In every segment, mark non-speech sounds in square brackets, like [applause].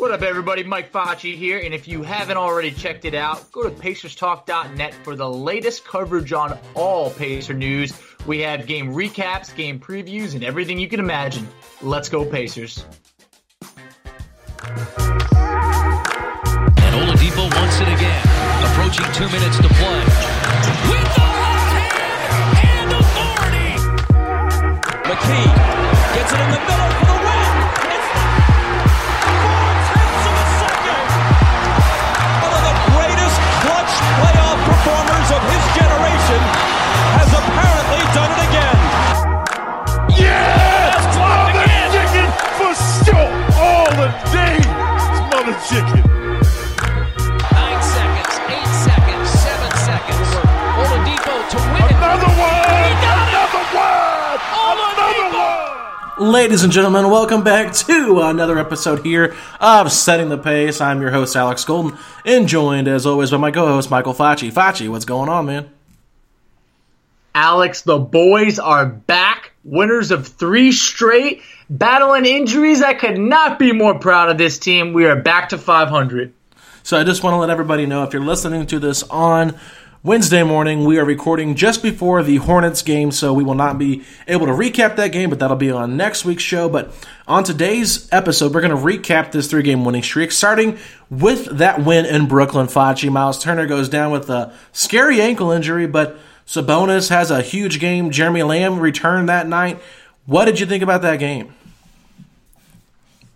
What up, everybody? Mike Facci here, and if you haven't already checked it out, go to PacersTalk.net for the latest coverage on all Pacer news. We have game recaps, game previews, and everything you can imagine. Let's go, Pacers. And Oladipo wants it again. Approaching two minutes to play. With the left hand and authority. McKee gets it in the middle Ladies and gentlemen, welcome back to another episode here of Setting the Pace. I'm your host, Alex Golden, and joined as always by my co host, Michael Facci. Facci, what's going on, man? Alex, the boys are back, winners of three straight, battling injuries. I could not be more proud of this team. We are back to 500. So I just want to let everybody know if you're listening to this on Wednesday morning. We are recording just before the Hornets game, so we will not be able to recap that game, but that'll be on next week's show. But on today's episode, we're going to recap this three game winning streak, starting with that win in Brooklyn. Facci Miles Turner goes down with a scary ankle injury, but Sabonis has a huge game. Jeremy Lamb returned that night. What did you think about that game?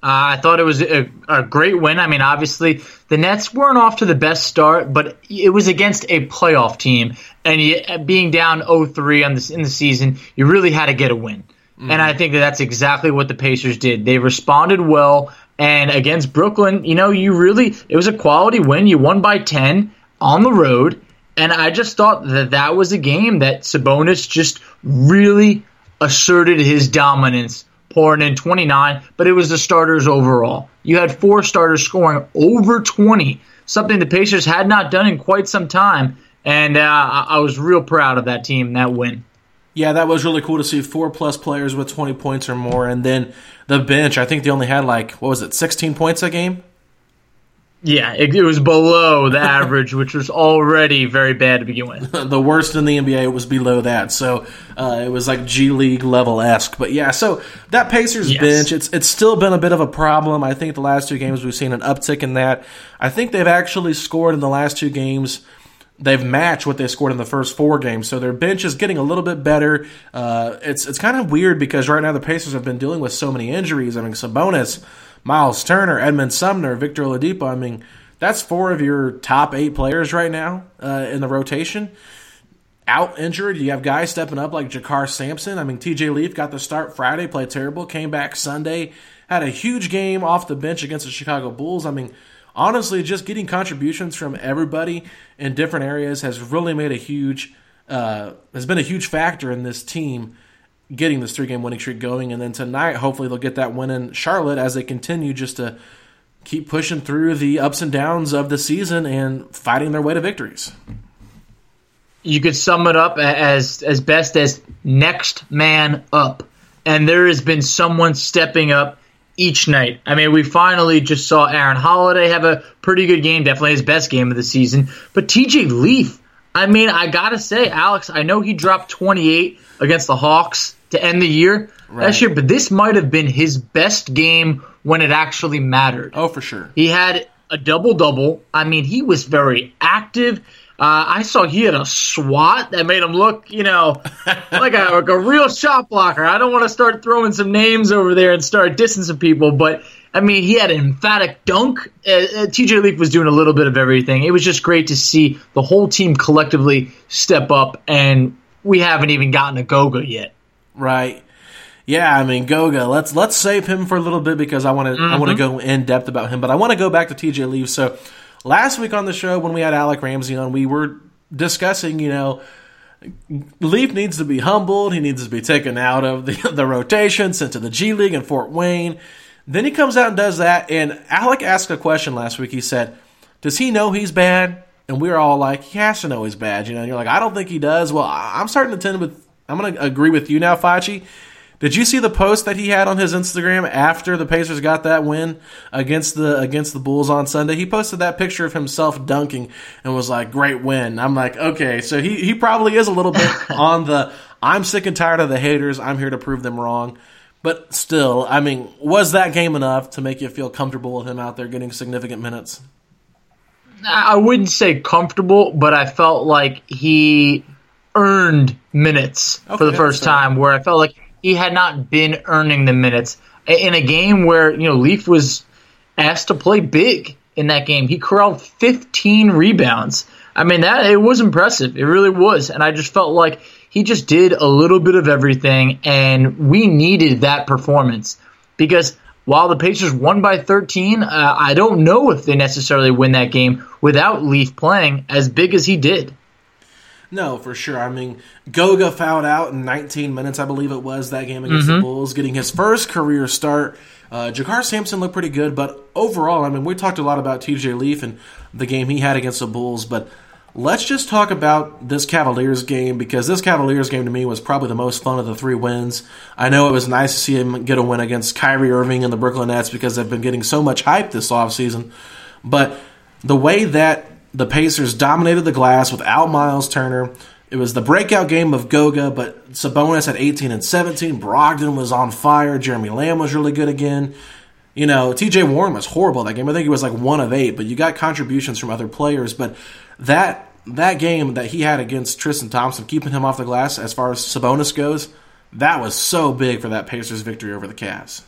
Uh, I thought it was a, a, great win. I mean, obviously, the Nets weren't off to the best start, but it was against a playoff team. And you, being down 0-3 on this, in the season, you really had to get a win. Mm-hmm. And I think that that's exactly what the Pacers did. They responded well. And against Brooklyn, you know, you really, it was a quality win. You won by 10 on the road. And I just thought that that was a game that Sabonis just really asserted his dominance pouring in 29, but it was the starters overall. You had four starters scoring over 20, something the Pacers had not done in quite some time. And uh, I was real proud of that team, that win. Yeah, that was really cool to see four plus players with 20 points or more. And then the bench, I think they only had like, what was it, 16 points a game? Yeah, it, it, was below the [laughs] average, which was already very bad to begin with. the worst in the NBA was below that, so uh, it was like G League level esque. But yeah, so that Pacers yes. bench, it's it's still been a bit of a problem. I think the last two games we've seen an uptick in that. I think they've actually scored in the last two games. They've matched what they scored in the first four games, so their bench is getting a little bit better. Uh, it's it's kind of weird because right now the Pacers have been dealing with so many injuries. I mean, Sabonis Miles Turner, Edmond Sumner, Victor Oladipo. I mean, that's four of your top eight players right now uh, in the rotation. Out injured, you have guys stepping up like JaKarr Sampson. I mean, TJ Leaf got the start Friday, played terrible, came back Sunday, had a huge game off the bench against the Chicago Bulls. I mean, honestly, just getting contributions from everybody in different areas has really made a huge, uh, has been a huge factor in this team getting this three game winning streak going. And then tonight, hopefully, they'll get that win in Charlotte as they continue just to keep pushing through the ups and downs of the season and fighting their way to victories. You could sum it up as as best as next man up, and there has been someone stepping up each night. I mean, we finally just saw Aaron Holiday have a pretty good game, definitely his best game of the season. But TJ Leaf, I mean, I gotta say, Alex, I know he dropped 28 against the Hawks to end the year right. last year, but this might have been his best game when it actually mattered. Oh, for sure. He had a double double. I mean, he was very active. Uh, I saw he had a swat that made him look, you know, [laughs] like a, like a real shot blocker. I don't want to start throwing some names over there and start dissing some people, but I mean, he had an emphatic dunk. Uh, uh TJ Leaf was doing a little bit of everything. It was just great to see the whole team collectively step up, and we haven't even gotten a Goga yet. Right. Yeah, I mean Goga. Let's let's save him for a little bit because I want to mm-hmm. I want to go in depth about him, but I want to go back to TJ Leaf. So last week on the show when we had Alec Ramsey on, we were discussing, you know, Leaf needs to be humbled. He needs to be taken out of the, [laughs] the rotation, sent to the G League in Fort Wayne. Then he comes out and does that. And Alec asked a question last week. He said, Does he know he's bad? And we are all like, He has to know he's bad. You know, and you're like, I don't think he does. Well, I'm starting to tend with, I'm going to agree with you now, Facci. Did you see the post that he had on his Instagram after the Pacers got that win against the against the Bulls on Sunday? He posted that picture of himself dunking and was like, "Great win." I'm like, "Okay, so he he probably is a little bit [laughs] on the I'm sick and tired of the haters. I'm here to prove them wrong." But still, I mean, was that game enough to make you feel comfortable with him out there getting significant minutes? I wouldn't say comfortable, but I felt like he earned minutes okay, for the first time where I felt like he had not been earning the minutes in a game where you know Leaf was asked to play big in that game. He corralled 15 rebounds. I mean that it was impressive. It really was, and I just felt like he just did a little bit of everything, and we needed that performance because while the Pacers won by 13, uh, I don't know if they necessarily win that game without Leaf playing as big as he did. No, for sure. I mean, Goga fouled out in 19 minutes, I believe it was, that game against mm-hmm. the Bulls, getting his first career start. Uh, JaKarr Sampson looked pretty good, but overall, I mean, we talked a lot about TJ Leaf and the game he had against the Bulls, but let's just talk about this Cavaliers game because this Cavaliers game to me was probably the most fun of the three wins. I know it was nice to see him get a win against Kyrie Irving and the Brooklyn Nets because they've been getting so much hype this offseason, but the way that the Pacers dominated the glass without Miles Turner. It was the breakout game of Goga, but Sabonis had 18 and 17. Brogdon was on fire. Jeremy Lamb was really good again. You know, TJ Warren was horrible that game. I think he was like one of eight, but you got contributions from other players. But that that game that he had against Tristan Thompson, keeping him off the glass as far as Sabonis goes, that was so big for that Pacers victory over the Cavs.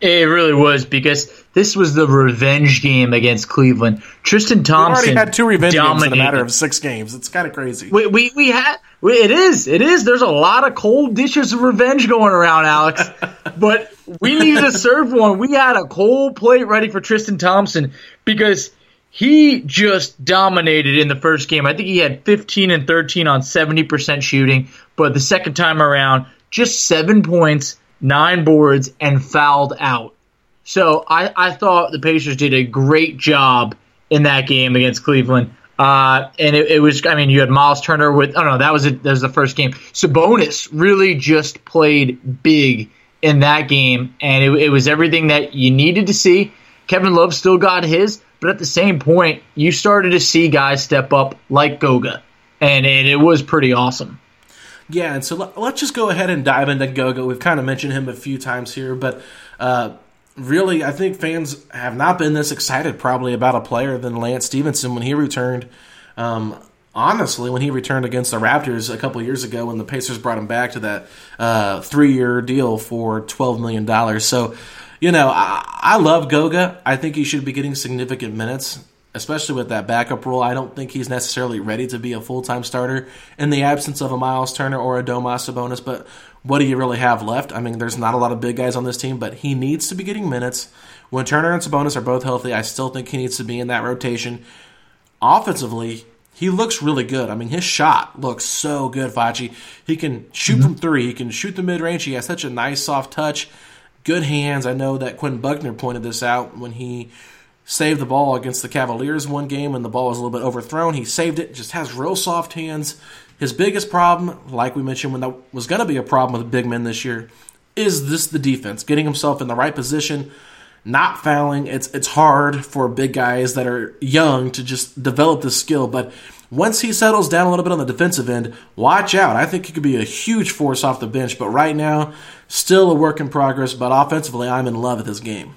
It really was because this was the revenge game against Cleveland. Tristan Thompson we already had two revenge dominated. games in a matter of six games. It's kind of crazy. We we, we had we, it is it is. There's a lot of cold dishes of revenge going around, Alex. [laughs] but we needed to serve one. We had a cold plate ready for Tristan Thompson because he just dominated in the first game. I think he had 15 and 13 on 70% shooting, but the second time around, just seven points nine boards, and fouled out. So I, I thought the Pacers did a great job in that game against Cleveland. Uh, and it, it, was, I mean, you had Miles Turner with, I don't know, that was, a, that was the first game. Sabonis really just played big in that game, and it, it was everything that you needed to see. Kevin Love still got his, but at the same point, you started to see guys step up like Goga, and, and it was pretty awesome. Yeah, and so let, us just go ahead and dive into Goga. We've kind of mentioned him a few times here, but uh, really, I think fans have not been this excited probably about a player than Lance Stephenson when he returned. Um, honestly, when he returned against the Raptors a couple years ago, when the Pacers brought him back to that uh, three-year deal for twelve million dollars. So, you know, I, I love Goga. I think he should be getting significant minutes especially with that backup role. I don't think he's necessarily ready to be a full time starter in the absence of a Miles Turner or a Domas Sabonis. But what do you really have left? I mean, there's not a lot of big guys on this team, but he needs to be getting minutes. When Turner and Sabonis are both healthy, I still think he needs to be in that rotation. Offensively, he looks really good. I mean, his shot looks so good, Facci. He can shoot mm-hmm. from three. He can shoot the mid range. He has such a nice soft touch, good hands. I know that Quinn Buckner pointed this out when he saved the ball against the Cavaliers one game when the ball was a little bit overthrown. He saved it. Just has real soft hands. His biggest problem, like we mentioned when that was going to be a problem with big men this year, is this the defense getting himself in the right position not fouling. It's it's hard for big guys that are young to just develop this skill, but once he settles down a little bit on the defensive end, watch out. I think he could be a huge force off the bench, but right now, still a work in progress. But offensively, I'm in love with his game.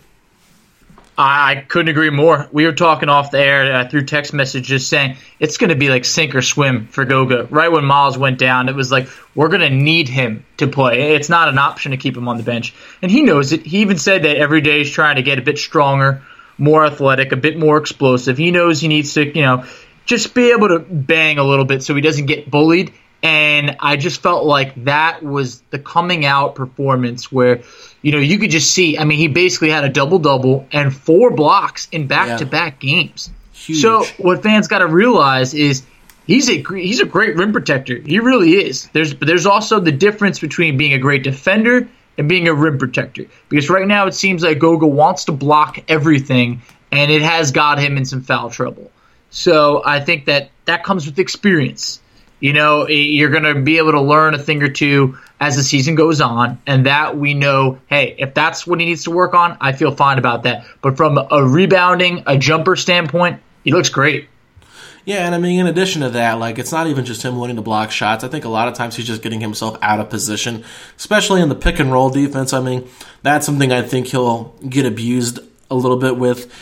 I couldn't agree more. We were talking off the air uh, through text messages saying it's going to be like sink or swim for Goga. Right when Miles went down, it was like we're going to need him to play. It's not an option to keep him on the bench, and he knows it. He even said that every day he's trying to get a bit stronger, more athletic, a bit more explosive. He knows he needs to, you know, just be able to bang a little bit so he doesn't get bullied. And I just felt like that was the coming out performance where you know, you could just see. I mean, he basically had a double double and four blocks in back to back games. Huge. So what fans got to realize is he's a he's a great rim protector. He really is. There's but there's also the difference between being a great defender and being a rim protector. Because right now it seems like Goga wants to block everything, and it has got him in some foul trouble. So I think that that comes with experience. You know, you're going to be able to learn a thing or two as the season goes on, and that we know, hey, if that's what he needs to work on, I feel fine about that. But from a rebounding, a jumper standpoint, he looks great. Yeah, and I mean, in addition to that, like it's not even just him winning to block shots. I think a lot of times he's just getting himself out of position, especially in the pick and roll defense. I mean, that's something I think he'll get abused a little bit with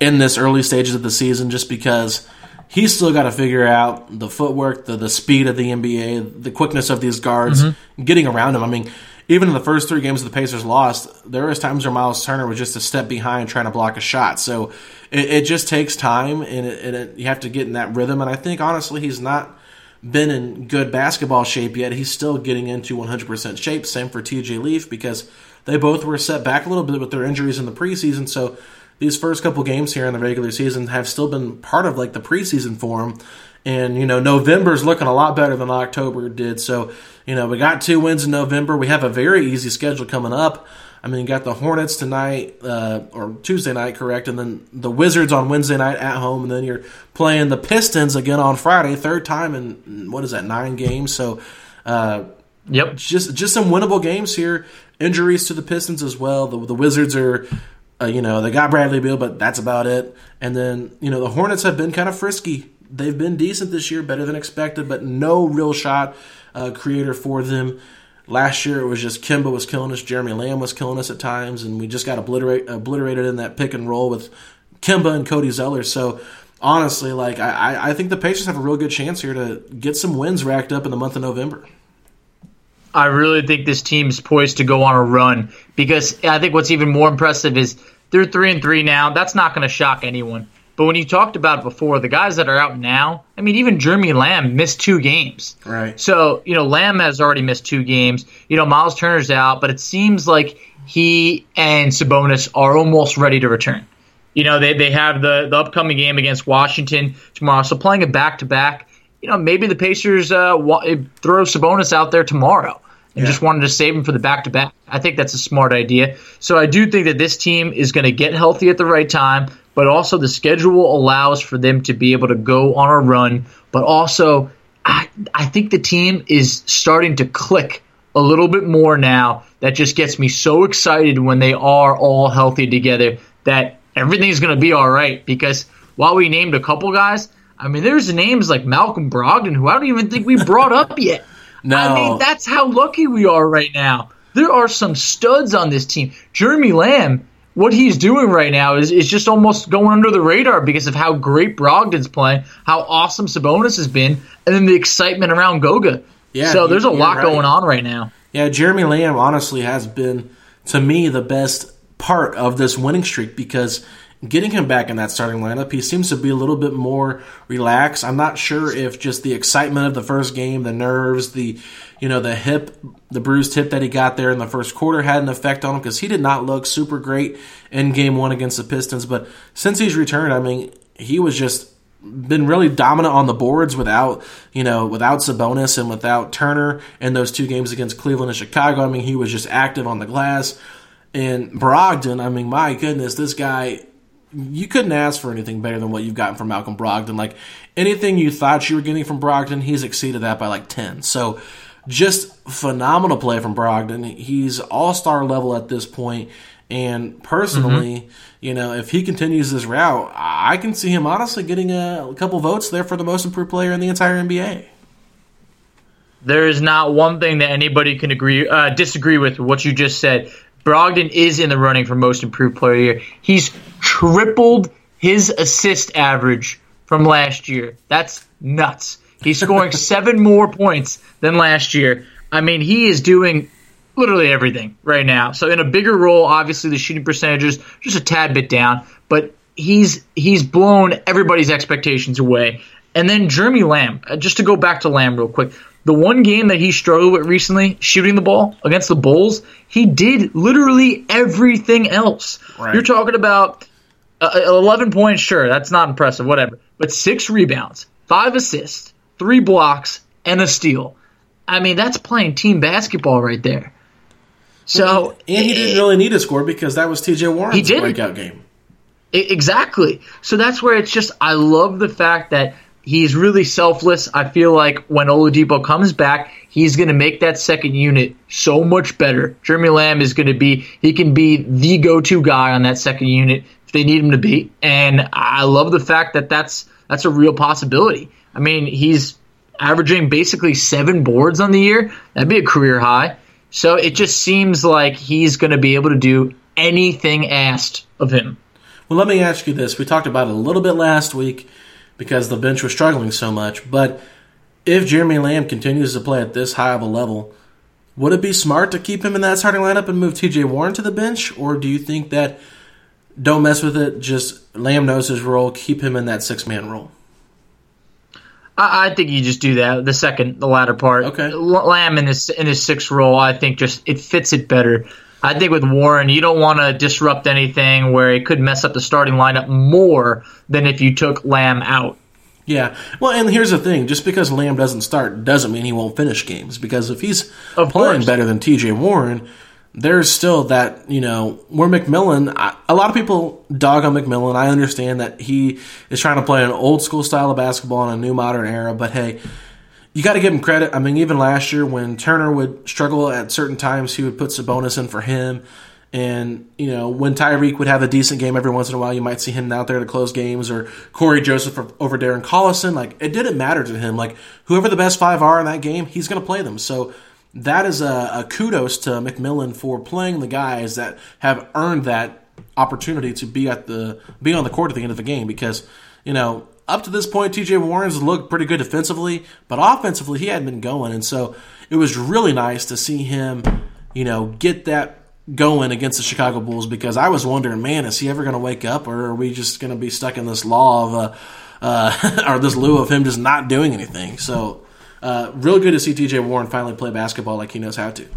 in this early stages of the season, just because he's still got to figure out the footwork, the the speed of the NBA, the quickness of these guards, mm-hmm. getting around him. I mean, even in the first three games the Pacers lost, there was times where Miles Turner was just a step behind trying to block a shot. So it, it just takes time, and, it, and it, you have to get in that rhythm. And I think honestly, he's not been in good basketball shape yet. He's still getting into 100% shape. Same for TJ Leaf because they both were set back a little bit with their injuries in the preseason. So these first couple games here in the regular season have still been part of like the preseason form. And, you know, November's looking a lot better than October did. So, you know, we got two wins in November. We have a very easy schedule coming up. I mean, you got the Hornets tonight, uh, or Tuesday night, correct, and then the Wizards on Wednesday night at home, and then you're playing the Pistons again on Friday, third time in what is that, nine games? So, uh, yep, just just some winnable games here. Injuries to the Pistons as well. The, the Wizards are uh, you know, they got Bradley Beal, but that's about it. And then, you know, the Hornets have been kind of frisky. They've been decent this year, better than expected, but no real shot uh, creator for them. Last year it was just Kemba was killing us, Jeremy Lamb was killing us at times, and we just got obliterate, obliterated in that pick and roll with Kemba and Cody Zeller. So honestly, like I, I think the Pacers have a real good chance here to get some wins racked up in the month of November. I really think this team is poised to go on a run because I think what's even more impressive is they're three and three now. That's not going to shock anyone. But when you talked about it before, the guys that are out now, I mean, even Jeremy Lamb missed two games. Right. So, you know, Lamb has already missed two games. You know, Miles Turner's out, but it seems like he and Sabonis are almost ready to return. You know, they, they have the, the upcoming game against Washington tomorrow. So playing it back to back, you know, maybe the Pacers uh, throw Sabonis out there tomorrow and yeah. just wanted to save him for the back to back. I think that's a smart idea. So I do think that this team is going to get healthy at the right time, but also the schedule allows for them to be able to go on a run. But also, I, I think the team is starting to click a little bit more now. That just gets me so excited when they are all healthy together that everything's going to be all right. Because while we named a couple guys, I mean, there's names like Malcolm Brogdon, who I don't even think we brought up yet. No. I mean, that's how lucky we are right now. There are some studs on this team. Jeremy Lamb, what he's doing right now is, is just almost going under the radar because of how great Brogdon's playing, how awesome Sabonis has been, and then the excitement around Goga. Yeah, so there's a lot right. going on right now. Yeah, Jeremy Lamb honestly has been, to me, the best part of this winning streak because – getting him back in that starting lineup, he seems to be a little bit more relaxed. I'm not sure if just the excitement of the first game, the nerves, the you know the hip, the bruised hip that he got there in the first quarter had an effect on him because he did not look super great in game one against the Pistons. But since he's returned, I mean, he was just been really dominant on the boards without you know without Sabonis and without Turner in those two games against Cleveland and Chicago. I mean, he was just active on the glass. And Brogdon, I mean, my goodness, this guy, you couldn't ask for anything better than what you've gotten from Malcolm Brogdon. Like anything you thought you were getting from Brogdon, he's exceeded that by like 10. So just phenomenal play from Brogdon. He's all star level at this point. And personally, mm-hmm. you know, if he continues this route, I can see him honestly getting a, couple votes there for the most improved player in the entire NBA. There is not one thing that anybody can agree uh, disagree with what you just said. Brogdon is in the running for most improved player year. He's tripled his assist average from last year. That's nuts. He's scoring [laughs] seven more points than last year. I mean, he is doing literally everything right now. So in a bigger role, obviously the shooting percentages just a tad bit down, but he's he's blown everybody's expectations away. And then Jeremy Lamb, uh, just to go back to Lamb real quick, the one game that he struggled with recently, shooting the ball against the Bulls, he did literally everything else. Right. You're talking about uh, 11 points, sure, that's not impressive, whatever, but six rebounds, five assists, three blocks, and a steal. I mean, that's playing team basketball right there. So and he didn't really need to score because that was T.J. Warren's he did. breakout game. Exactly. So that's where it's just I love the fact that he's really selfless. I feel like when Oladipo comes back, he's going to make that second unit so much better. Jeremy Lamb is going to be he can be the go-to guy on that second unit if they need him to be. And I love the fact that that's that's a real possibility. I mean, he's averaging basically 7 boards on the year. That'd be a career high. So it just seems like he's going to be able to do anything asked of him. Well, let me ask you this. We talked about it a little bit last week because the bench was struggling so much. But if Jeremy Lamb continues to play at this high of a level, would it be smart to keep him in that starting lineup and move TJ Warren to the bench? Or do you think that don't mess with it, just Lamb knows his role, keep him in that six man role? I, think you just do that. The second, the latter part. Okay. Lamb in his in his sixth role, I think just it fits it better. I think with Warren, you don't want to disrupt anything where it could mess up the starting lineup more than if you took Lamb out. Yeah. Well, and here's the thing: just because Lamb doesn't start doesn't mean he won't finish games. Because if he's of playing course. better than T.J. Warren, there's still that you know where McMillan. I, a lot of people dog on McMillan. I understand that he is trying to play an old school style of basketball in a new modern era. But hey, you got to give him credit. I mean, even last year when Turner would struggle at certain times, he would put Sabonis in for him. And, you know, when Tyreke would have a decent game every once in a while, you might see him out there to close games or Cory Joseph over Darren Collison. Like, it didn't matter to him. Like, whoever the best five are in that game, he's going to play them. So that is a, a kudos to McMillan for playing the guys that have earned that opportunity to be at the be on the court at the end of the game because you know up to this point TJ Warren's looked pretty good defensively but offensively he hadn't been going and so it was really nice to see him you know get that going against the Chicago Bulls because I was wondering man is he ever going to wake up or are we just going to be stuck in this law of uh, uh, [laughs] or this lieu of him just not doing anything so uh, real good to see TJ Warren finally play basketball like he knows how to.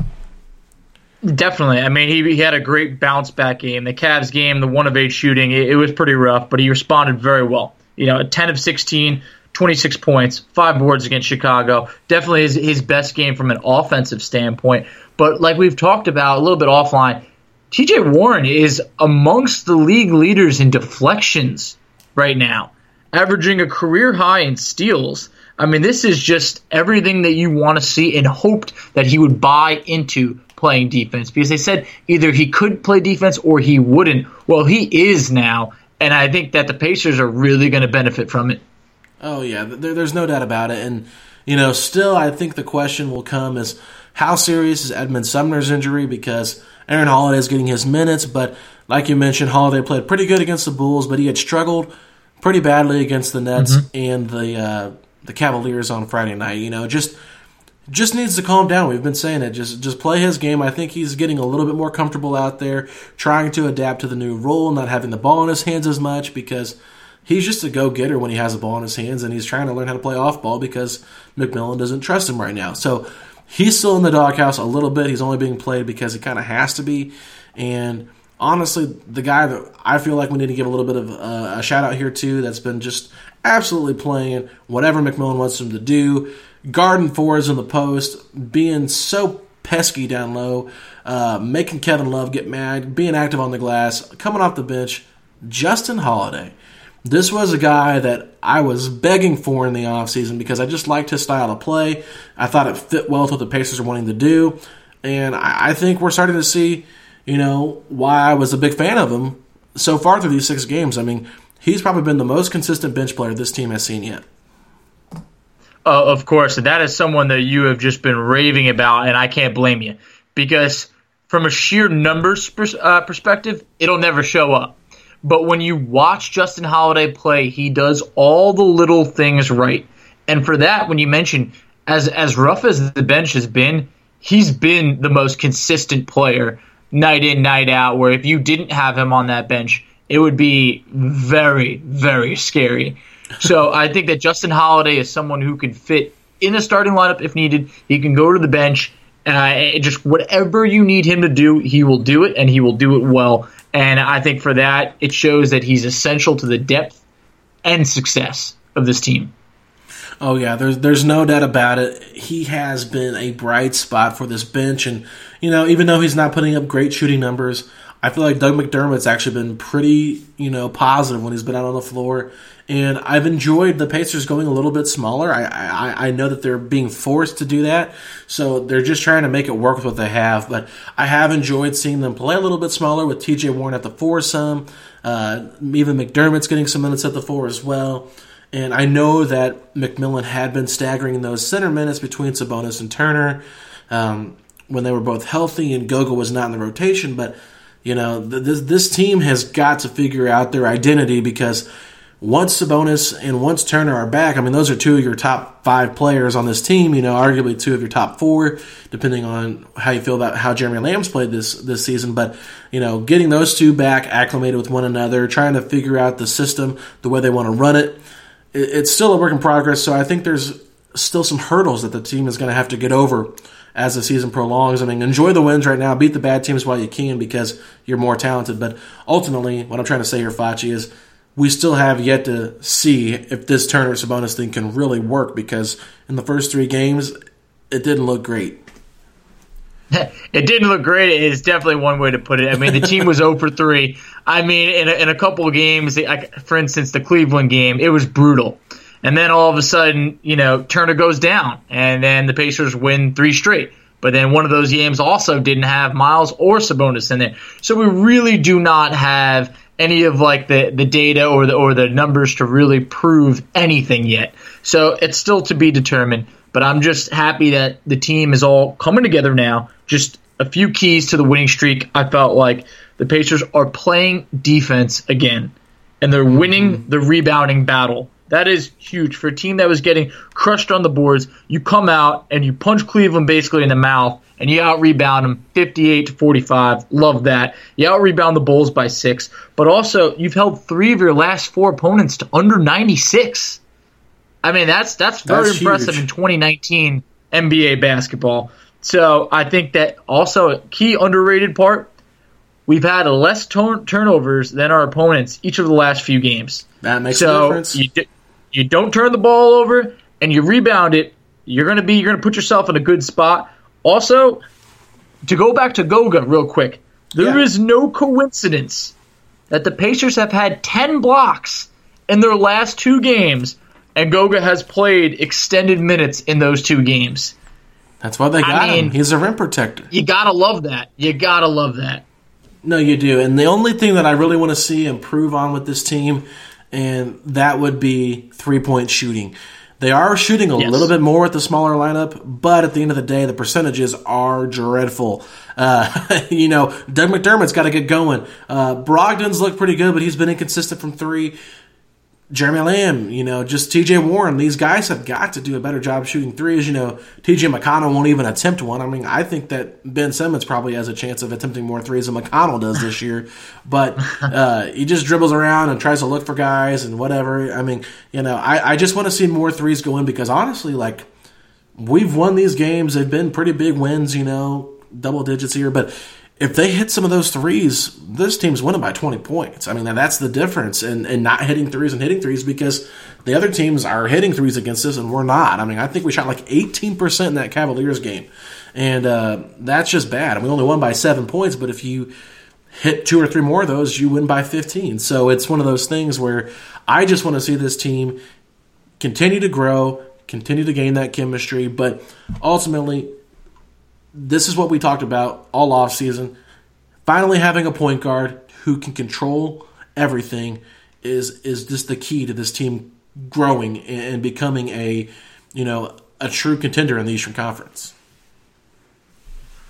Definitely. I mean, he, he had a great bounce back game. The Cavs game, the one of eight shooting, it, it was pretty rough, but he responded very well. You know, 10 of 16, 26 points, five boards against Chicago. Definitely his, his best game from an offensive standpoint. But like we've talked about a little bit offline, TJ Warren is amongst the league leaders in deflections right now, averaging a career high in steals. I mean, this is just everything that you want to see and hoped that he would buy into playing defense because they said either he could play defense or he wouldn't. Well, he is now, and I think that the Pacers are really going to benefit from it. Oh yeah, there, there's no doubt about it, and you know, still, I think the question will come is how serious is Edmond Sumner's injury because Aaron Holiday is getting his minutes, but like you mentioned, Holiday played pretty good against the Bulls, but he had struggled pretty badly against the Nets mm-hmm. and the uh, the Cavaliers on Friday night. You know, just just needs to calm down. We've been saying it. Just just play his game. I think he's getting a little bit more comfortable out there, trying to adapt to the new role, not having the ball in his hands as much because he's just a go getter when he has the ball in his hands, and he's trying to learn how to play off ball because McMillan doesn't trust him right now. So he's still in the doghouse a little bit. He's only being played because he kind of has to be, and honestly, the guy that I feel like we need to give a little bit of uh, a shout out here too, that's been just absolutely playing whatever McMillan wants him to do. Garden fours in the post, being so pesky down low, uh, making Kevin Love get mad, being active on the glass, coming off the bench. Justin Holiday. This was a guy that I was begging for in the offseason because I just liked his style of play. I thought it fit well with what the Pacers are wanting to do. And I think we're starting to see, you know, why I was a big fan of him so far through these six games. I mean, he's probably been the most consistent bench player this team has seen yet. Uh, of course, that is someone that you have just been raving about, and I can't blame you because from a sheer numbers pers- uh, perspective, it'll never show up. But when you watch Justin Holiday play, he does all the little things right. And for that, when you mention as as rough as the bench has been, he's been the most consistent player night in, night out. Where if you didn't have him on that bench, it would be very, very scary. So I think that Justin Holiday is someone who can fit in the starting lineup if needed. He can go to the bench. Uh, just whatever you need him to do, he will do it, and he will do it well. And I think for that, it shows that he's essential to the depth and success of this team. Oh yeah, there's there's no doubt about it. He has been a bright spot for this bench, and you know, even though he's not putting up great shooting numbers, I feel like Doug McDermott's actually been pretty, you know, positive when he's been out on the floor. And I've enjoyed the Pacers going a little bit smaller. I, I, I know that they're being forced to do that, so they're just trying to make it work with what they have. But I have enjoyed seeing them play a little bit smaller with T.J. Warren at the four some. Uh, even McDermott's getting some minutes at the four as well. And I know that McMillan had been staggering those center minutes between Sabonis and Turner um, when they were both healthy and Goga was not in the rotation. But you know, this this team has got to figure out their identity because once Sabonis and once Turner are back, I mean, those are two of your top five players on this team. You know, arguably two of your top four, depending on how you feel about how Jeremy Lamb's played this this season. But you know, getting those two back, acclimated with one another, trying to figure out the system, the way they want to run it, it it's still a work in progress. So I think there's still some hurdles that the team is going to have to get over as the season prolongs. I mean, enjoy the wins right now, beat the bad teams while you can because you're more talented. But ultimately, what I'm trying to say here, Facci, is we still have yet to see if this Turner Sabonis thing can really work because in the first three games, it didn't look great. [laughs] it didn't look great. It's definitely one way to put it. I mean, the team was [laughs] 0 for 3. I mean, in a, in a couple of games, for instance, the Cleveland game, it was brutal. And then all of a sudden, you know, Turner goes down, and then the Pacers win three straight. But then one of those games also didn't have Miles or Sabonis in there. So we really do not have any of like the, the data or the or the numbers to really prove anything yet. So it's still to be determined. But I'm just happy that the team is all coming together now. Just a few keys to the winning streak. I felt like the Pacers are playing defense again, and they're winning mm-hmm. the rebounding battle. That is huge for a team that was getting crushed on the boards. You come out and you punch Cleveland basically in the mouth and you out rebound them 58 to 45. Love that. You out rebound the Bulls by six, but also you've held three of your last four opponents to under 96. I mean, that's that's very that's impressive huge. in 2019 NBA basketball. So I think that also a key underrated part. We've had less turnovers than our opponents each of the last few games. That makes so a difference. You, you don't turn the ball over and you rebound it. You're gonna be you're gonna put yourself in a good spot. Also, to go back to Goga real quick, there yeah. is no coincidence that the Pacers have had 10 blocks in their last two games, and Goga has played extended minutes in those two games. That's why they got I mean, him. He's a rim protector. You gotta love that. You gotta love that. No, you do. And the only thing that I really want to see improve on with this team, and that would be three point shooting. They are shooting a yes. little bit more with the smaller lineup, but at the end of the day, the percentages are dreadful. Uh, [laughs] you know, Doug McDermott's got to get going. Uh, Brogdon's looked pretty good, but he's been inconsistent from three. Jeremy Lamb, you know, just TJ Warren. These guys have got to do a better job shooting threes. You know, TJ McConnell won't even attempt one. I mean, I think that Ben Simmons probably has a chance of attempting more threes than McConnell does this year. [laughs] But uh, he just dribbles around and tries to look for guys and whatever. I mean, you know, I, I just want to see more threes go in because honestly, like, we've won these games. They've been pretty big wins, you know, double digits here. But if they hit some of those threes, this team's winning by 20 points. I mean, that's the difference in, in not hitting threes and hitting threes because the other teams are hitting threes against us and we're not. I mean, I think we shot like 18% in that Cavaliers game. And uh, that's just bad. And we only won by seven points, but if you hit two or three more of those, you win by 15. So it's one of those things where I just want to see this team continue to grow, continue to gain that chemistry, but ultimately this is what we talked about all off season. Finally, having a point guard who can control everything is is just the key to this team growing and becoming a you know a true contender in the Eastern Conference.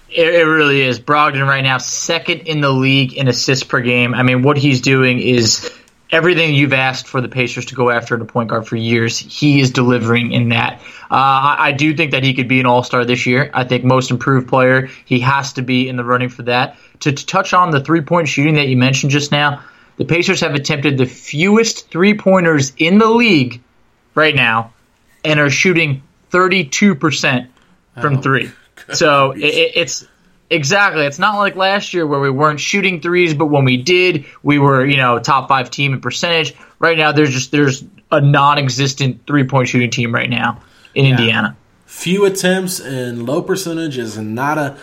It, it really is. Brogdon right now second in the league in assists per game. I mean, what he's doing is everything you've asked for the Pacers to go after in a point guard for years. He is delivering in that. Uh, I do think that he could be an All Star this year. I think most improved player. He has to be in the running for that. To, to touch on the three point shooting that you mentioned just now, the Pacers have attempted the fewest three pointers in the league right now, and are shooting thirty two percent from oh, three. [laughs] So it, it's Exactly. It's not like last year where we weren't shooting threes, but when we did, we were, you know, top five team in percentage. Right now, there's just there's a non-existent three-point shooting team right now in yeah. Indiana. Few attempts and low percentage is not a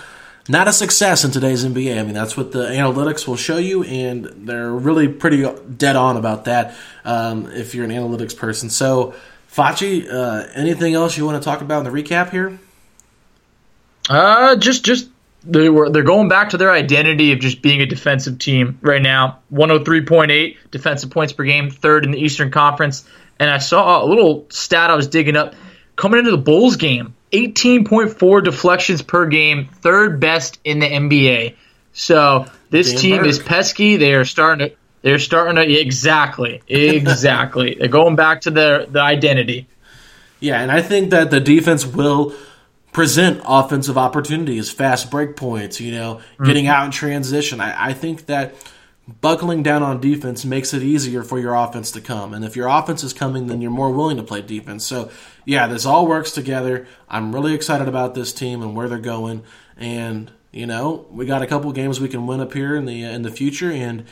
not a success in today's NBA. I mean, that's what the analytics will show you, and they're really pretty dead on about that. Um, if you're an analytics person, so Facci, uh, anything else you want to talk about in the recap here? Uh, just just they were they're going back to their identity of just being a defensive team right now. 103.8 defensive points per game, third in the Eastern Conference. And I saw a little stat I was digging up coming into the Bulls game. 18.4 deflections per game, third best in the NBA. So this team Burke. is pesky. They are starting to they're starting to exactly exactly. [laughs] they're going back to their the identity. Yeah, and I think that the defense will present offensive opportunities, fast break points, you know, mm-hmm. getting out in transition. I, I, think that buckling down on defense makes it easier for your offense to come. And if your offense is coming, then you're more willing to play defense. So, yeah, this all works together. I'm really excited about this team and where they're going. And, you know, we got a couple games we can win up here in the in the future and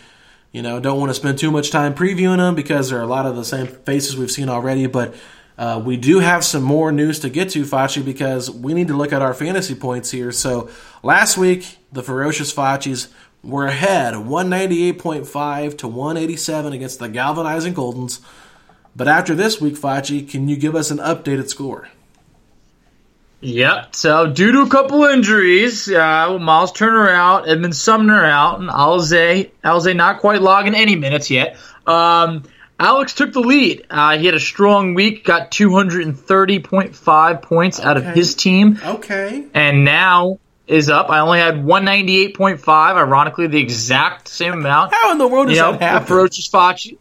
you know, don't want to spend too much time previewing them because there are a lot of the same faces we've seen already, but uh, we do have some more news to get to, Facci, because we need to look at our fantasy points here. So last week, the ferocious Faccis were ahead 198.5 to 187 against the galvanizing Goldens. But after this week, Facci, can you give us an updated score? Yep. So due to a couple injuries, uh, Miles Turner out, Edmond Sumner out, and Alize Alize not quite logging any minutes yet. Um, Alex took the lead. Uh, he had a strong week, got 230.5 points okay. out of his team. Okay. And now is up. I only had 198.5, ironically, the exact same amount. How in the world does you know, that happen? Ferocious Facci.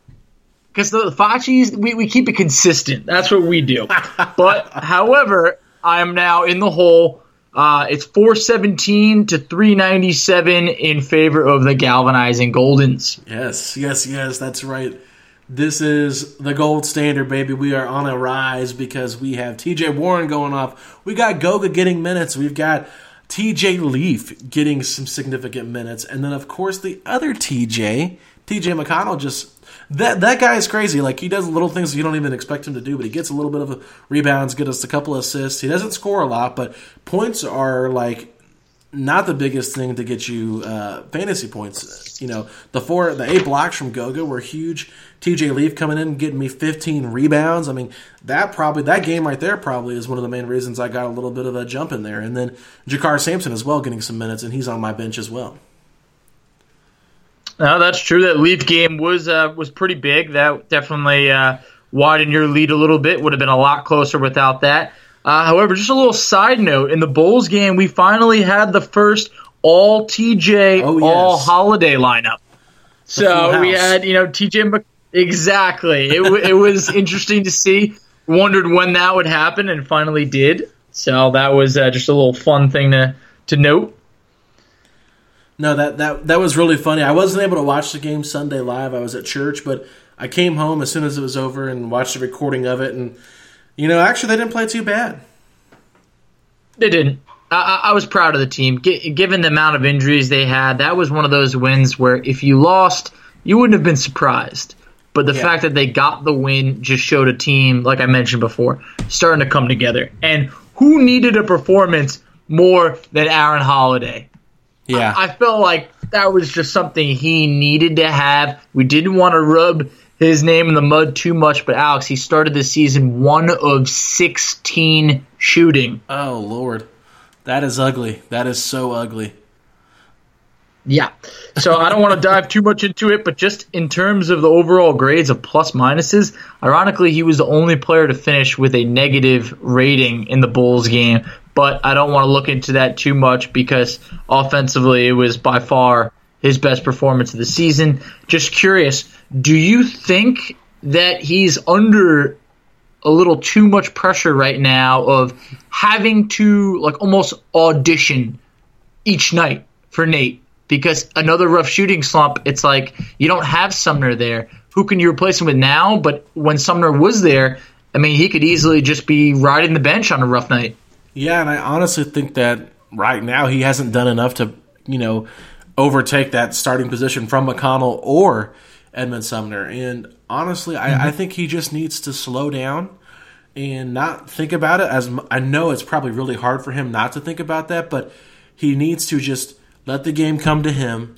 Because the Facci's, we, we keep it consistent. That's what we do. [laughs] but, however, I am now in the hole. Uh, it's 417 to 397 in favor of the galvanizing Goldens. Yes, yes, yes, that's right. This is the gold standard, baby. We are on a rise because we have TJ Warren going off. We got Goga getting minutes. We've got TJ Leaf getting some significant minutes. And then, of course, the other TJ, TJ McConnell, just that that guy is crazy. Like he does little things you don't even expect him to do, but he gets a little bit of rebounds, get us a couple assists. He doesn't score a lot, but points are like not the biggest thing to get you uh, fantasy points. You know, the four, the eight blocks from Goga were huge. TJ Leaf coming in getting me 15 rebounds. I mean, that probably that game right there probably is one of the main reasons I got a little bit of a jump in there. And then JaKarr Sampson as well getting some minutes, and he's on my bench as well. No, that's true. That Leaf game was uh, was pretty big. That definitely uh, widened your lead a little bit. Would have been a lot closer without that. Uh, however, just a little side note: in the Bulls game, we finally had the first all TJ, oh, yes. all Holiday lineup. So we had, you know, TJ. Exactly. It, it was [laughs] interesting to see. Wondered when that would happen, and finally did. So that was uh, just a little fun thing to to note. No, that, that that was really funny. I wasn't able to watch the game Sunday live. I was at church, but I came home as soon as it was over and watched the recording of it. And you know, actually, they didn't play too bad. They didn't. I, I was proud of the team. G- given the amount of injuries they had, that was one of those wins where if you lost, you wouldn't have been surprised. But the Yeah. fact that they got the win just showed a team, like I mentioned before, starting to come together. And who needed a performance more than Aaron Holiday? Yeah. I felt like that was just something he needed to have. We didn't want to rub his name in the mud too much, but Alex, he started the season one of 16 shooting. oh Lord, that is ugly. That is so ugly. Yeah. So I don't want to dive too much into it, but just in terms of the overall grades of plus minuses, ironically, he was the only player to finish with a negative rating in the Bulls game. But I don't want to look into that too much because offensively, it was by far his best performance of the season. Just curious, do you think that he's under a little too much pressure right now of having to like almost audition each night for Nate because another rough shooting slump. It's like you don't have Sumner there. Who can you replace him with now? But when Sumner was there, I mean, he could easily just be riding the bench on a rough night. Yeah, and I honestly think that right now he hasn't done enough to, you know, overtake that starting position from McConnell or Edmond Sumner. And honestly, I, I mm-hmm. think he just needs to slow down and not think about it. As I know it's probably really hard for him not to think about that, but he needs to just let the game come to him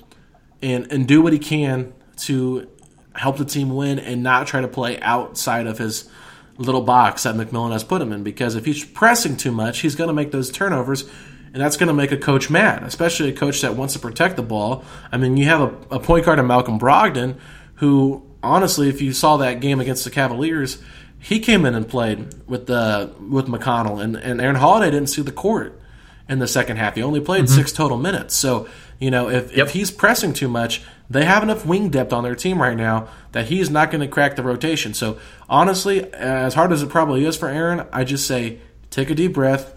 and and do what he can to help the team win and not try to play outside of his little box that McMillan has put him in. Because if he's pressing too much, he's going to make those turnovers, and that's going to make a coach mad, especially a coach that wants to protect the ball. I mean, you have a, a point guard in Malcolm Brogdon who, honestly, if you saw that game against the Cavaliers, he came in and played with the with McConnell, and, and Aaron Holiday didn't see the court in the second half. He only played mm-hmm. six total minutes. So, you know, if, if he's pressing too much, they have enough wing depth on their team right now that he's not going to crack the rotation. So, honestly, as hard as it probably is for Aaron, I just say take a deep breath,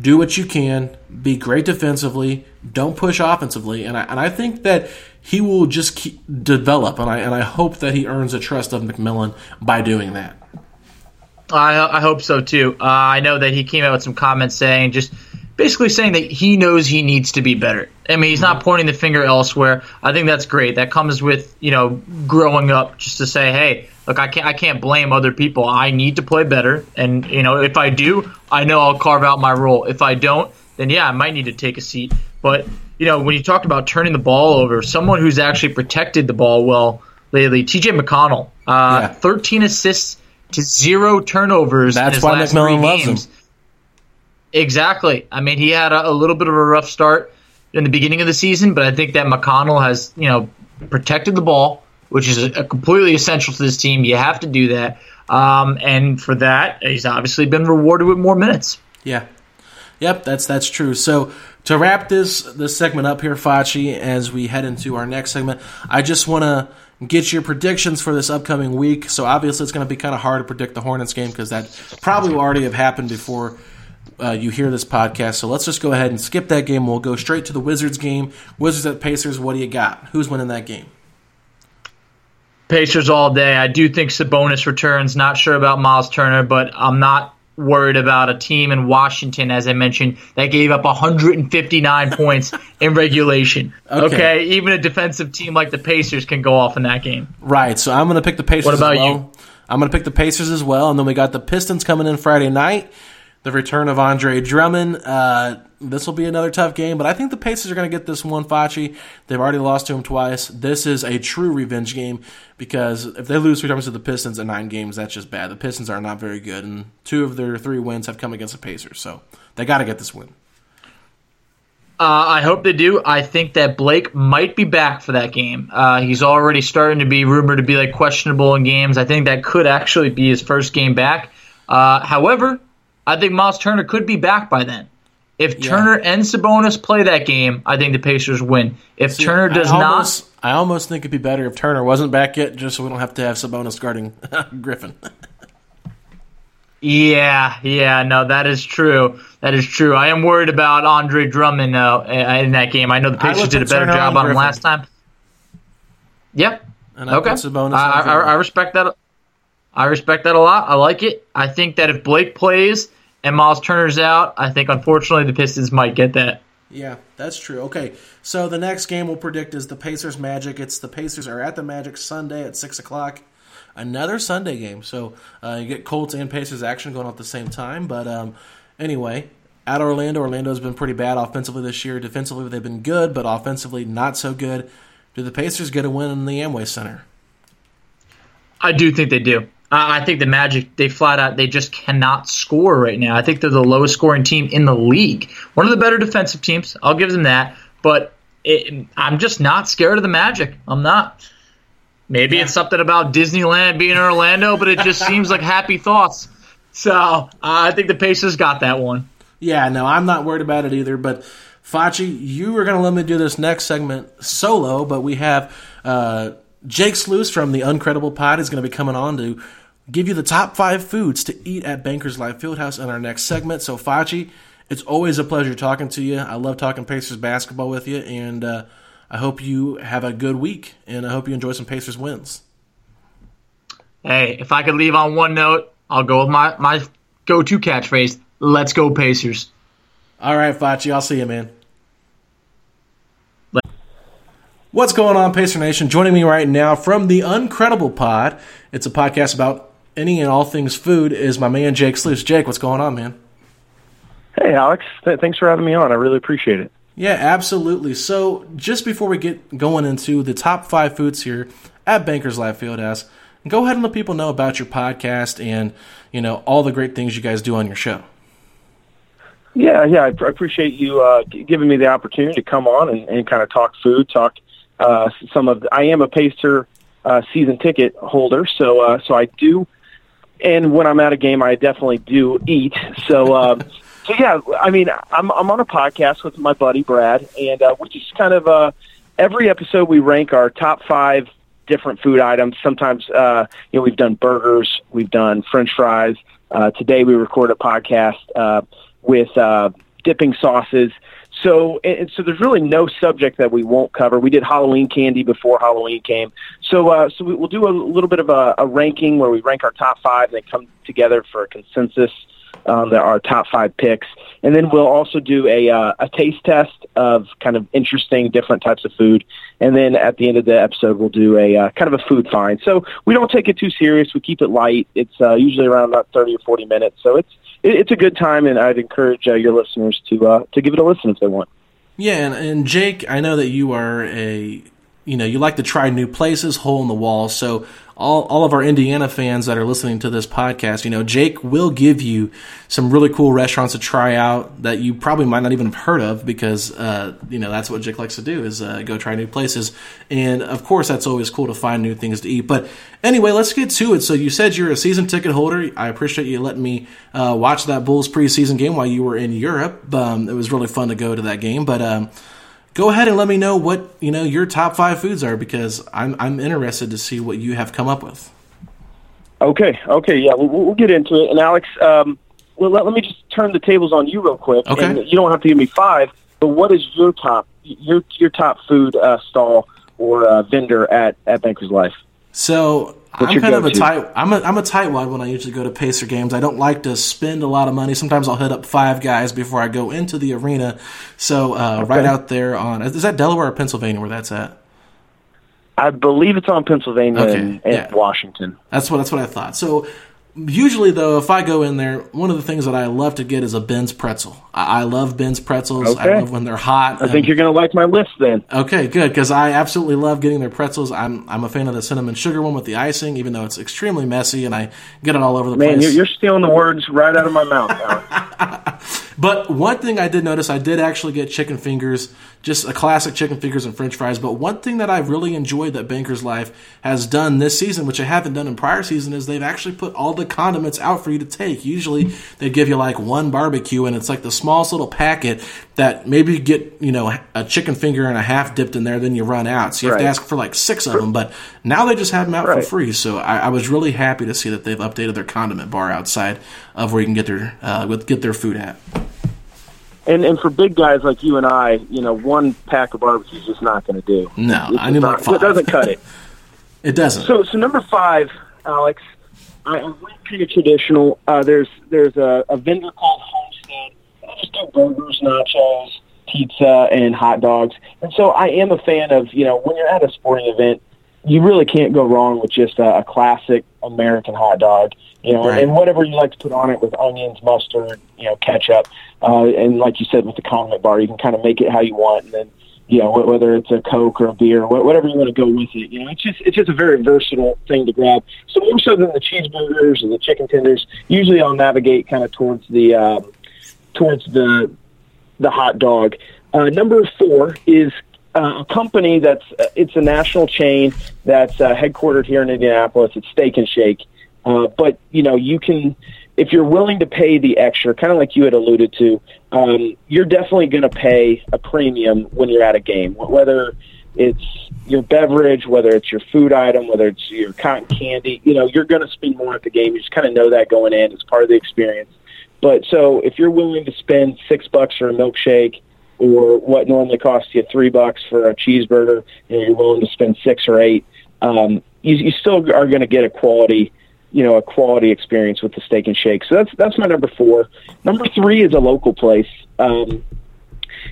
do what you can, be great defensively, don't push offensively, and I, and I think that he will just keep, develop, and I and I hope that he earns the trust of McMillan by doing that. I, I hope so too. Uh, I know that he came out with some comments saying just basically saying that he knows he needs to be better. I mean, he's not pointing the finger elsewhere. I think that's great. That comes with you know growing up, just to say, hey, look, I can't I can't blame other people. I need to play better, and you know if I do, I know I'll carve out my role. If I don't, then yeah, I might need to take a seat. But you know when you talk about turning the ball over, someone who's actually protected the ball well lately, T.J. McConnell, uh, Yeah. 13 assists to zero turnovers. That's why McMillan loves him. Exactly. I mean, he had a, a little bit of a rough start in the beginning of the season, but I think that McConnell has, you know, protected the ball, which is a, a completely essential to this team. You have to do that. Um, and for that, he's obviously been rewarded with more minutes. Yeah. Yep, that's that's true. So to wrap this this segment up here, Facci, as we head into our next segment, I just want to get your predictions for this upcoming week. So obviously, it's going to be kind of hard to predict the Hornets game because that probably will already have happened before uh, you hear this podcast. So let's just go ahead and skip that game. We'll go straight to the Wizards game. Wizards at Pacers. What do you got? Who's winning that game? Pacers all day. I do think Sabonis returns. Not sure about Miles Turner, but I'm not worried about a team in Washington, as I mentioned, that gave up 159 [laughs] points in regulation. Okay. Okay. even a defensive team like the Pacers can go off in that game. Right. So I'm going to pick the Pacers. What about well. you? I'm going to pick the Pacers as well, and then we got the Pistons coming in Friday night. The return of Andre Drummond. Uh, this will be another tough game, but I think the Pacers are going to get this one. Facci. They've already lost to him twice. This is a true revenge game because if they lose three times to the Pistons in nine games, that's just bad. The Pistons are not very good, and two of their three wins have come against the Pacers, so they got to get this win. Uh, I hope they do. I think that Blake might be back for that game. Uh, he's already starting to be rumored to be like questionable in games. I think that could actually be his first game back. Uh, however, I think Miles Turner could be back by then. If Turner and Sabonis play that game, I think the Pacers win. If Turner does I not, I almost think it'd be better if Turner wasn't back yet, just so we don't have to have Sabonis guarding [laughs] Griffin. Yeah, yeah, no, that is true. That is true. I am worried about Andre Drummond uh, in that game. I know the Pacers did a better Turner job on him last time. Yep. And I okay. Sabonis I, I, I respect that. I respect that a lot. I like it. I think that if Blake plays and Miles Turner's out, I think unfortunately the Pistons might get that. Yeah, that's true. Okay, so the next game we'll predict is the Pacers Magic. It's the Pacers are at the Magic Sunday at six o'clock. Another Sunday game, so uh, you get Colts and Pacers action going on at the same time. But um, anyway, at Orlando, Orlando's been pretty bad offensively this year. Defensively, they've been good, but offensively not so good. Do the Pacers get a win in the Amway Center? I do think they do. I think the Magic, they flat out, they just cannot score right now. I think they're the lowest scoring team in the league. One of the better defensive teams. I'll give them that. But it, I'm just not scared of the Magic. I'm not. Maybe yeah. it's something about Disneyland being in Orlando, but it just seems like happy thoughts. So uh, I think the Pacers got that one. Yeah, no, I'm not worried about it either. But Facci, you were going to let me do this next segment solo, but we have uh, Jake Sluis from the Uncredible Pod is going to be coming on to give you the top five foods to eat at Bankers Life Fieldhouse in our next segment. So, Facci, it's always a pleasure talking to you. I love talking Pacers basketball with you, and uh, I hope you have a good week, and I hope you enjoy some Pacers wins. Hey, if I could leave on one note, I'll go with my, my go to catchphrase Let's go, Pacers. All right, Facci, I'll see you, man. What's going on, Pacer Nation? Joining me right now from the Uncredible Pod. It's a podcast about any and all things food. Is my man Jake Sluis. Jake, what's going on, man? Hey, Alex. Th- thanks for having me on. I really appreciate it. Yeah, absolutely. So, just before we get going into the top five foods here at Bankers Life Fieldhouse, go ahead and let people know about your podcast and you know all the great things you guys do on your show. Yeah, yeah, I appreciate you uh, giving me the opportunity to come on and, and kind of talk food, talk uh, some of. The, I am a Pacer uh, season ticket holder, so uh, so I do. And when I'm at a game, I definitely do eat. So, um, [laughs] so yeah, I mean, I'm I'm on a podcast with my buddy Brad, and uh, we just kind of uh, every episode we rank our top five different food items. Sometimes, uh, you know, we've done burgers, we've done French fries. Uh, today we record a podcast uh, with uh, dipping sauces. So, and so there's really no subject that we won't cover. We did Halloween candy before Halloween came. So, uh, so we'll do a little bit of a, a ranking where we rank our top five and then come together for a consensus um, that are top five picks, and then we'll also do a uh, a taste test of kind of interesting different types of food, and then at the end of the episode we'll do a uh, kind of a food find. So we don't take it too serious. We keep it light. It's uh, usually around about thirty or forty minutes, so it's it, it's a good time, and I'd encourage uh, your listeners to uh, to give it a listen if they want. Yeah, and, and Jake, I know that you are a you know you like to try new places, hole in the wall. So all, all of our Indiana fans that are listening to this podcast, you know, Jake will give you some really cool restaurants to try out that you probably might not even have heard of because, uh, you know, that's what Jake likes to do is uh, go try new places. And of course, that's always cool to find new things to eat. But anyway, let's get to it. So you said you're a season ticket holder. I appreciate you letting me uh, watch that Bulls preseason game while you were in Europe. Um, it was really fun to go to that game. But, um, go ahead and let me know what you know your top five foods are because I'm I'm interested to see what you have come up with. Okay, okay, yeah, we'll, we'll get into it. And Alex, um, well, let, let me just turn the tables on you real quick. Okay, and you don't have to give me five, but what is your top your your top food uh, stall or uh, vendor at at Bankers Life? So What's I'm kind of a tight. I'm a I'm a tightwad when I usually go to Pacer games. I don't like to spend a lot of money. Sometimes I'll hit up five guys before I go into the arena. So uh, okay. right out there on is that Delaware or Pennsylvania where that's at? I believe it's on Pennsylvania okay. and, and yeah. Washington. That's what that's what I thought. So Usually, though, if I go in there, one of the things that I love to get is a Ben's pretzel. I, I love Ben's pretzels. Okay. I love when they're hot. I think you're going to like my list then. Okay, good, because I absolutely love getting their pretzels. I'm I'm a fan of the cinnamon sugar one with the icing, even though it's extremely messy and I get it all over the Man, place. Man, you're stealing the words right out of my mouth. [laughs] but one thing I did notice, I did actually get chicken fingers just a classic chicken fingers and french fries. But one thing that I've really enjoyed that Banker's Life has done this season, which I haven't done in prior season, is they've actually put all the condiments out for you to take. Usually they give you like one barbecue and it's like the smallest little packet that maybe you get, you know, a chicken finger and a half dipped in there, then you run out. So you have right. to ask for like six of them. But now they just have them out right. for free. So I, I, was really happy to see that they've updated their condiment bar outside of where you can get their uh, get their food at and and for big guys like you and I, you know, one pack of barbecue is just not going to do. No, I need like five. It doesn't cut it. [laughs] it doesn't. So so number five, Alex, I, I went of traditional. Uh, there's there's a, a vendor called Homestead. They just do burgers, nachos, pizza, and hot dogs. And so I am a fan of you know when you're at a sporting event, you really can't go wrong with just a, a classic American hot dog. You know, Right. and whatever you like to put on it with onions, mustard, you know, ketchup, uh, and like you said with the condiment bar, you can kind of make it how you want, and then you know whether it's a Coke or a beer, whatever you want to go with it. You know, it's just it's just a very versatile thing to grab. So more so than the cheeseburgers or the chicken tenders, usually I'll navigate kind of towards the um, towards the the hot dog. Uh, number four is uh, a company that's uh, it's a national chain that's uh, headquartered here in Indianapolis. It's Steak and Shake, uh, but you know you can if you're willing to pay the extra, kind of like you had alluded to, um, you're definitely going to pay a premium when you're at a game, whether it's your beverage, whether it's your food item, whether it's your cotton candy. You know, you're going to spend more at the game. You just kind of know that going in. It's part of the experience. But so if you're willing to spend six bucks for a milkshake or what normally costs you three bucks for a cheeseburger, and you're willing to spend six or eight, um, you, you still are going to get a quality, you know, a quality experience with the steak and shake. So that's that's my number four. Number three is a local place. Um,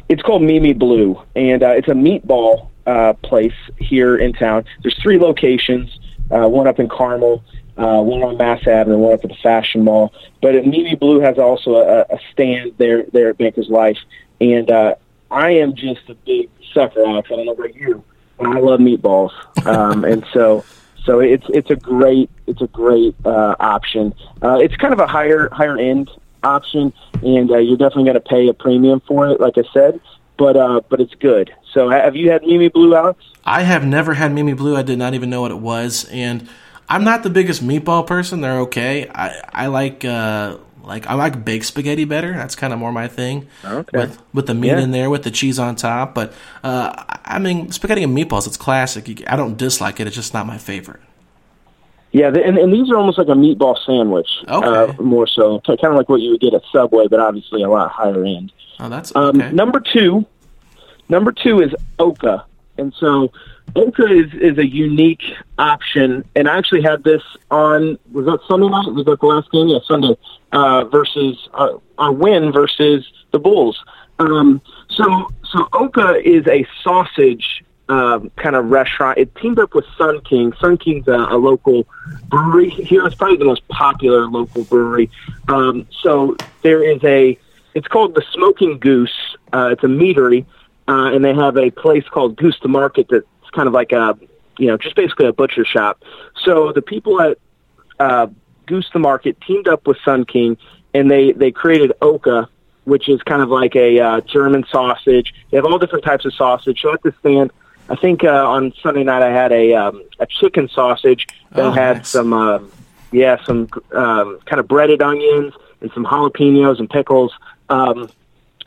it's called Mimi Blue, and uh, it's a meatball uh, place here in town. There's three locations, uh, one up in Carmel, uh, one on Mass Ave, and one up at the Fashion Mall. But Mimi Blue has also a, a stand there there at Baker's Life, and uh, I am just a big sucker, Alex. I don't know about you, but I love meatballs, um, and so so it's it's a great it's a great uh, option. Uh, it's kind of a higher higher end option, and uh, you're definitely going to pay a premium for it, like I said. But uh, but it's good. So have you had Mimi Blue, Alex? I have never had Mimi Blue. I did not even know what it was, and I'm not the biggest meatball person. They're okay. I I like uh like I like baked spaghetti better. That's kind of more my thing. Okay. With with the meat Yeah. in there, with the cheese on top. But uh, I- mean, spaghetti and meatballs. It's classic. I don't dislike it. It's just not my favorite. Yeah, and, and these are almost like a meatball sandwich, Okay. uh, more so, kind of like what you would get at Subway, but obviously a lot higher end. Oh, that's Um, okay. Number two, number two is Oka, and so Oka is is a unique option. And I actually had this on was that Sunday night? Was that the last game? Yeah, Sunday uh, versus uh, our win versus the Bulls. Um, so so Oka is a sausage um, kind of restaurant. It teamed up with Sun King. Sun King's a, a local brewery here. It's probably the most popular local brewery. Um, so there is a. It's called the Smoking Goose. Uh, it's a meatery, uh, and they have a place called Goose the Market that's kind of like a, you know, just basically a butcher shop. So the people at uh, Goose the Market teamed up with Sun King, and they they created Oka, which is kind of like a uh, German sausage. They have all different types of sausage. So at the stand, I think uh, on Sunday night I had a um, a chicken sausage that Oh, had nice. some um, yeah some um, kind of breaded onions and some jalapenos and pickles. Um,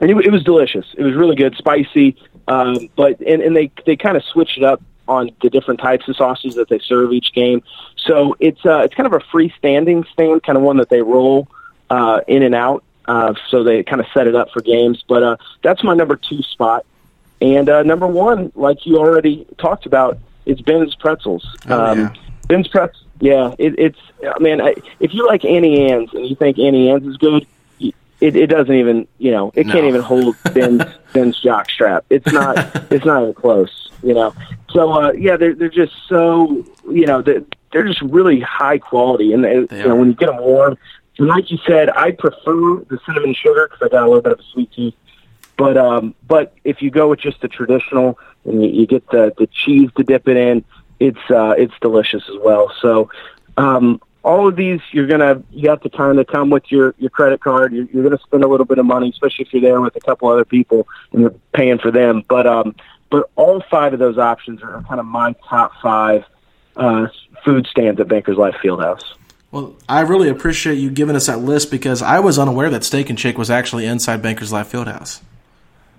and it, it was delicious. It was really good, spicy. Um, but and, and they they kind of switched it up on the different types of sausages that they serve each game. So it's uh, it's kind of a freestanding stand, kind of one that they roll uh, in and out. Uh, so they kind of set it up for games. But uh, that's my number two spot. And uh, number one, like you already talked about, it's Ben's Pretzels. Oh, yeah. Ben's Pretzels. Yeah, it, it's I mean, I, if you like Auntie Anne's and you think Auntie Anne's is good, it, it doesn't even you know it No. can't even hold [laughs] Ben's Ben's jock strap. It's not it's not even close. You know, so uh, yeah, they're they're just so you know they're, they're just really high quality, and they, They you know when you get them warm. And like you said, I prefer the cinnamon sugar because I got a little bit of a sweet tooth. But um, but if you go with just the traditional and you, you get the the cheese to dip it in, it's uh, it's delicious as well. So um, all of these, you're gonna you have to kind of come with your your credit card. You're, you're gonna spend a little bit of money, especially if you're there with a couple other people and you're paying for them. But um, but all five of those options are kind of my top five uh, food stands at Bankers Life Fieldhouse. Well, I really appreciate you giving us that list because I was unaware that Steak and Shake was actually inside Bankers Life Fieldhouse.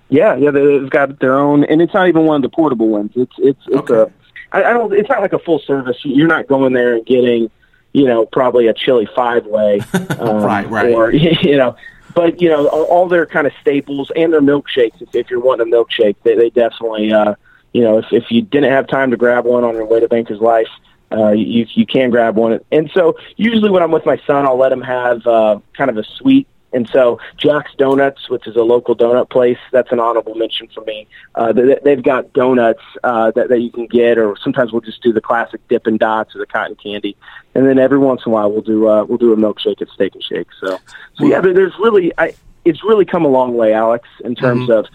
Yeah, yeah, they've got their own, and it's not even one of the portable ones. It's it's it's Okay. a, I, I don't, it's not like a full service. You're not going there and getting, you know, probably a chili five way, um, [laughs] Right, right. or [laughs] you know, but you know, all, their kind of staples and their milkshakes. If, if you're wanting a milkshake, they they definitely, uh, you know, if if you didn't have time to grab one on your way to Banker's Life, uh, you you can grab one. And so usually when I'm with my son, I'll let him have uh, kind of a sweet. And so Jack's Donuts, which is a local donut place, that's an honorable mention for me. Uh, they, they've got donuts uh, that, that you can get, or sometimes we'll just do the classic Dippin' Dots or the cotton candy. And then every once in a while we'll do uh, we'll do a milkshake at Steak and Shake. So, so yeah, there's really I, it's really come a long way, Alex, in terms of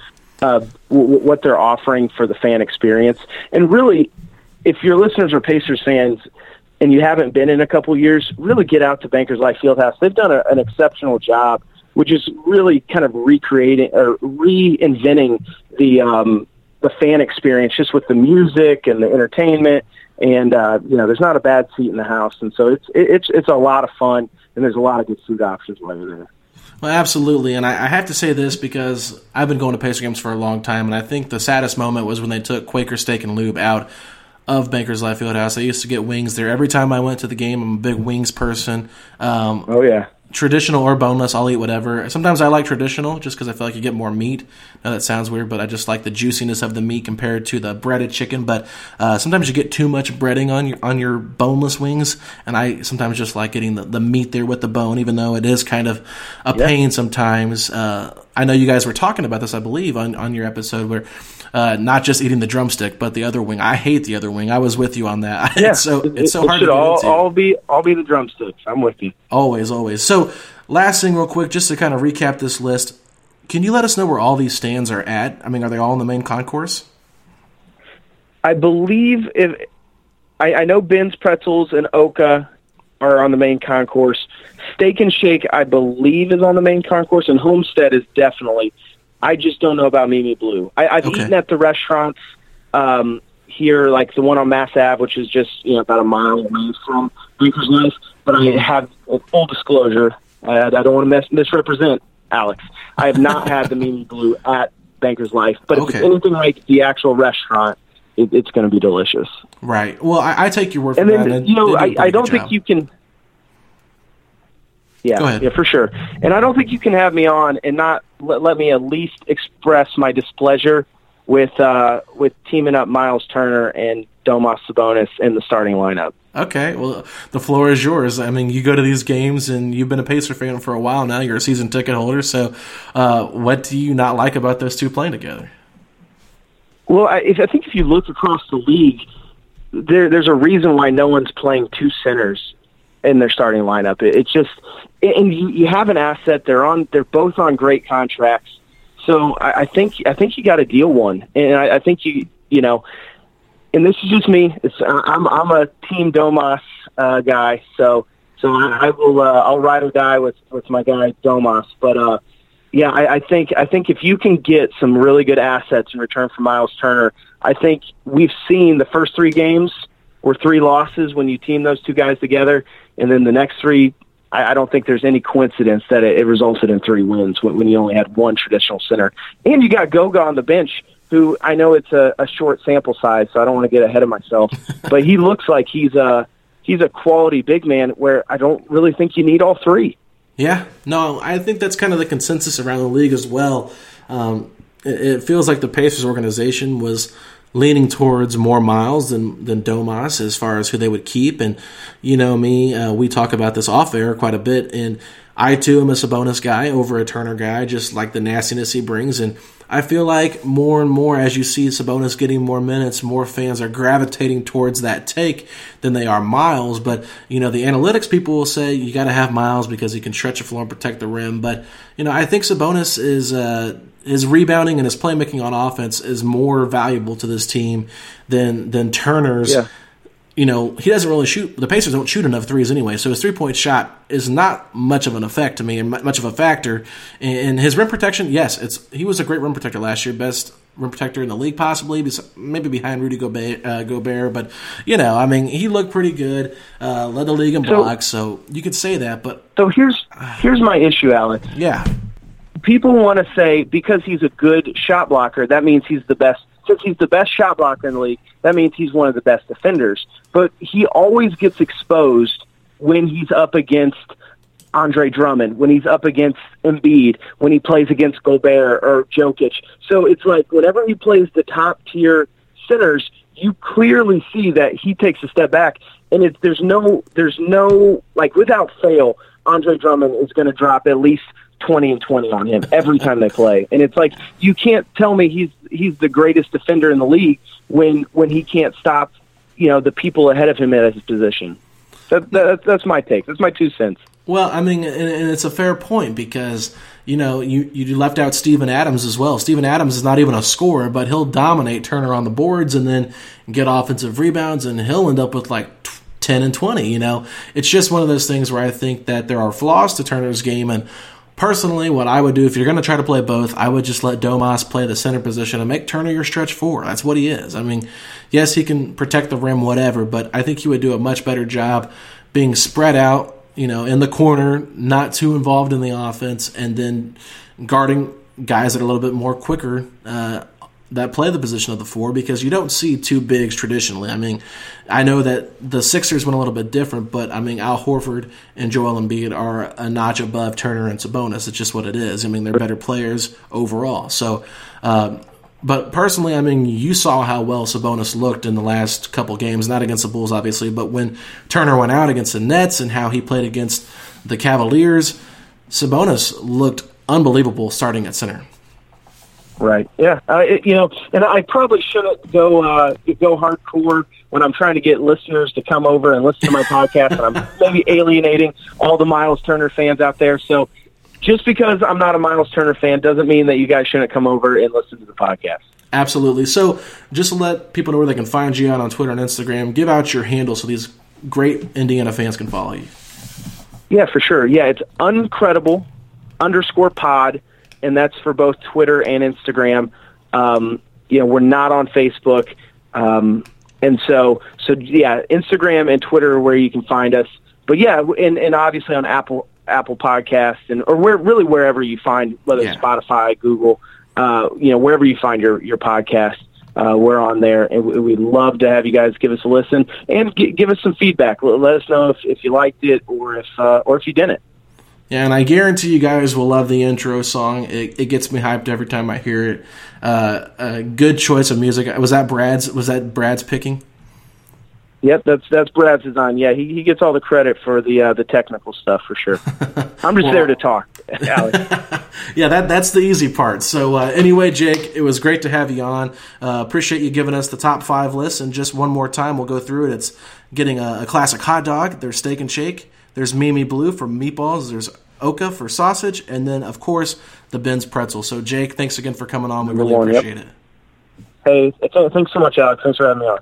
uh, w- what they're offering for the fan experience. And really, if your listeners are Pacers fans and you haven't been in a couple years, really get out to Bankers Life Fieldhouse. They've done a, an exceptional job, which is really kind of recreating or reinventing the um, the fan experience, just with the music and the entertainment. And uh, you know, there's not a bad seat in the house, and so it's it, it's it's a lot of fun, and there's a lot of good food options while you're there. Well, absolutely, and I, I have to say this because I've been going to Pacer games for a long time, and I think the saddest moment was when they took Quaker Steak and Lube out of Bankers Life Fieldhouse. I used to get wings there every time I went to the game. I'm a big wings person. Um, Oh yeah, traditional or boneless, I'll eat whatever. Sometimes I like traditional just because I feel like you get more meat. Now that sounds weird, but I just like the juiciness of the meat compared to the breaded chicken. But uh, sometimes you get too much breading on your on your boneless wings, and I sometimes just like getting the, the meat there with the bone, even though it is kind of a pain sometimes. Uh, I know you guys were talking about this, I believe, on, on your episode where. Uh, not just eating the drumstick, but the other wing. I hate the other wing. I was with you on that. [laughs] yeah. it's so It- it's so it hard to all, all be all be the drumsticks. I'm with you. Always, always. So, last thing, real quick, just to kind of recap this list, can you let us know where all these stands are at? I mean, are they all in the main concourse? I believe if I, I know Ben's Pretzels and Oka are on the main concourse. Steak and Shake, I believe, is on the main concourse, and Homestead is definitely. I just don't know about Mimi Blue. I, I've Okay. eaten at the restaurants um, here, like the one on Mass Ave, which is just you know about a mile away from Baker's Life. But I have full disclosure. I, I don't want to mis- misrepresent Alex. I have not had the Mimi Blue at Banker's Life, but if it's anything like the actual restaurant, it, it's going to be delicious. Right. Well, I, I take your word for And that. then and you know, they do a I, I don't think you can. Yeah, yeah, for sure. And I don't think you can have me on and not let, let me at least express my displeasure with uh, with teaming up Miles Turner and Domas Sabonis in the starting lineup. Okay. Well, the floor is yours. I mean, you go to these games, and you've been a Pacer fan for a while now. You're a season ticket holder. So, uh, what do you not like about those two playing together? Well, I, if, I think if you look across the league, there, there's a reason why no one's playing two centers in their starting lineup. It, it's just, and you, you have an asset. They're on. They're both on great contracts. So I, I think I think you got to deal one, and I, I think you you know, and this is just me. It's I'm I'm a Team Domas uh, guy, so so I, I will uh, I'll ride or die with with my guy Domas, but. uh yeah, I, I think I think if you can get some really good assets in return for Miles Turner, I think we've seen the first three games were three losses when you team those two guys together, and then the next three. I, I don't think there's any coincidence that it, it resulted in three wins when, when you only had one traditional center, and you got Goga on the bench, who I know it's a, a short sample size, so I don't want to get ahead of myself, [laughs] but he looks like he's a he's a quality big man where I don't really think you need all three. Yeah, no, I think that's kind of the consensus around the league as well. Um, it, it feels like the Pacers organization was leaning towards more Miles than than Domas as far as who they would keep. And you know me, uh, we talk about this off air quite a bit. And I too am a Sabonis guy over a Turner guy, just like the nastiness he brings. And I feel like more and more as you see Sabonis getting more minutes, more fans are gravitating towards that take than they are Miles. But you know, the analytics people will say you got to have Miles because he can stretch the floor and protect the rim. But you know, I think Sabonis is uh, his rebounding and his playmaking on offense is more valuable to this team than than Turner's. Yeah. You know, he doesn't really shoot. The Pacers don't shoot enough threes anyway, so his three point shot is not much of an effect to me and much of a factor. And his rim protection, yes, it's he was a great rim protector last year, best rim protector in the league, possibly, maybe behind Rudy Gobert. Uh, Gobert but you know, I mean, he looked pretty good. Uh, led the league in So- blocks, so you could say that. But So here's here's my issue, Alex. yeah, people want to say because he's a good shot blocker, that means he's the best. Since he's the best shot blocker in the league, that means he's one of the best defenders. But he always gets exposed when he's up against Andre Drummond, when he's up against Embiid, when he plays against Gobert or Jokic. So it's like whenever he plays the top tier centers, you clearly see that he takes a step back, and it's there's no there's no like without fail, Andre Drummond is going to drop at least twenty and twenty on him every time they play, and it's like you can't tell me he's he's the greatest defender in the league when when he can't stop you know the people ahead of him at his position. That, that that's my take. That's my two cents. Well, I mean, and, and it's a fair point because you know you you left out Steven Adams as well. Steven Adams is not even a scorer, but he'll dominate Turner on the boards and then get offensive rebounds, and he'll end up with like. 10 and 20 you know it's just one of those things where i think that there are flaws to turner's game and personally what i would do if you're going to try to play both i would just let domas play the center position and make turner your stretch four. That's what he is. I mean yes he can protect the rim whatever but i think he would do a much better job being spread out you know, in the corner, not too involved in the offense, and then guarding guys that are a little bit more quicker uh, that play the position of the four because you don't see two bigs traditionally. I mean, I know that the Sixers went a little bit different, but I mean, Al Horford and Joel Embiid are a notch above Turner and Sabonis. It's just what it is. I mean, they're better players overall. So, um, but personally, I mean, you saw how well Sabonis looked in the last couple games, not against the Bulls, obviously, but when Turner went out against the Nets and how he played against the Cavaliers, Sabonis looked unbelievable starting at center. Right. Yeah. Uh, it, you know, and I probably shouldn't go uh, go hardcore when I'm trying to get listeners to come over and listen to my podcast, and I'm [laughs] maybe alienating all the Miles Turner fans out there. So just because I'm not a Miles Turner fan doesn't mean that you guys shouldn't come over and listen to the podcast. Absolutely. So, just to let people know where they can find you out on Twitter and Instagram, give out your handle so these great Indiana fans can follow you. Yeah, for sure. Yeah, it's uncredible underscore pod, and that's for both Twitter and Instagram. Um, you know, we're not on Facebook, um, and so so yeah, Instagram and Twitter are where you can find us. But yeah, and, and obviously on Apple Apple Podcasts and or where really wherever you find whether yeah. it's Spotify, Google, uh, you know wherever you find your your podcast. Uh, we're on there, and we'd love to have you guys give us a listen and g- give us some feedback. Let us know if, if you liked it or if uh, or if you didn't. Yeah, and I guarantee you guys will love the intro song. It, it gets me hyped every time I hear it. Uh, a good choice of music. Was that Brad's? Was that Brad's picking? Yep, that's that's Brad's design. Yeah, he, he gets all the credit for the uh, the technical stuff for sure. [laughs] I'm just well, there to talk, [laughs] yeah, that that's the easy part. So uh, anyway, Jake, it was great to have you on. Uh, appreciate you giving us the top five list. And just one more time, we'll go through it. It's getting a, a classic hot dog. There's steak and shake. There's Mimi Blue for meatballs. There's Oka for sausage, and then of course the Ben's pretzel. So Jake, thanks again for coming on. We really appreciate yep. it. Hey, thanks so much, Alex. Thanks for having me on.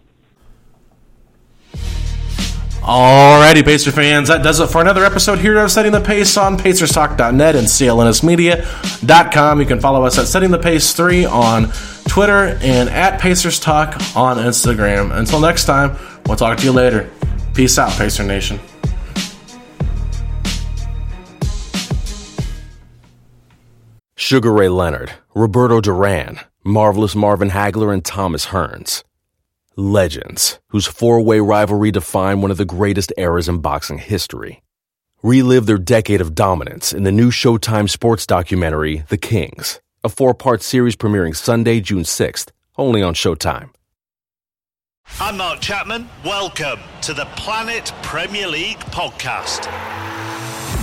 Alrighty, Pacer fans, that does it for another episode here of Setting the Pace on PacersTalk.net and CLNSmedia.com. You can follow us at Setting the Pace 3 on Twitter and at Pacers Talk on Instagram. Until next time, we'll talk to you later. Peace out, Pacer Nation. Sugar Ray Leonard, Roberto Duran, Marvelous Marvin Hagler, and Thomas Hearns legends whose four way rivalry defined one of the greatest eras in boxing history. Relive their decade of dominance in the new Showtime sports documentary, The Kings, a four part series premiering Sunday, June 6th, only on Showtime. I'm Mark Chapman. Welcome to the Planet Premier League podcast.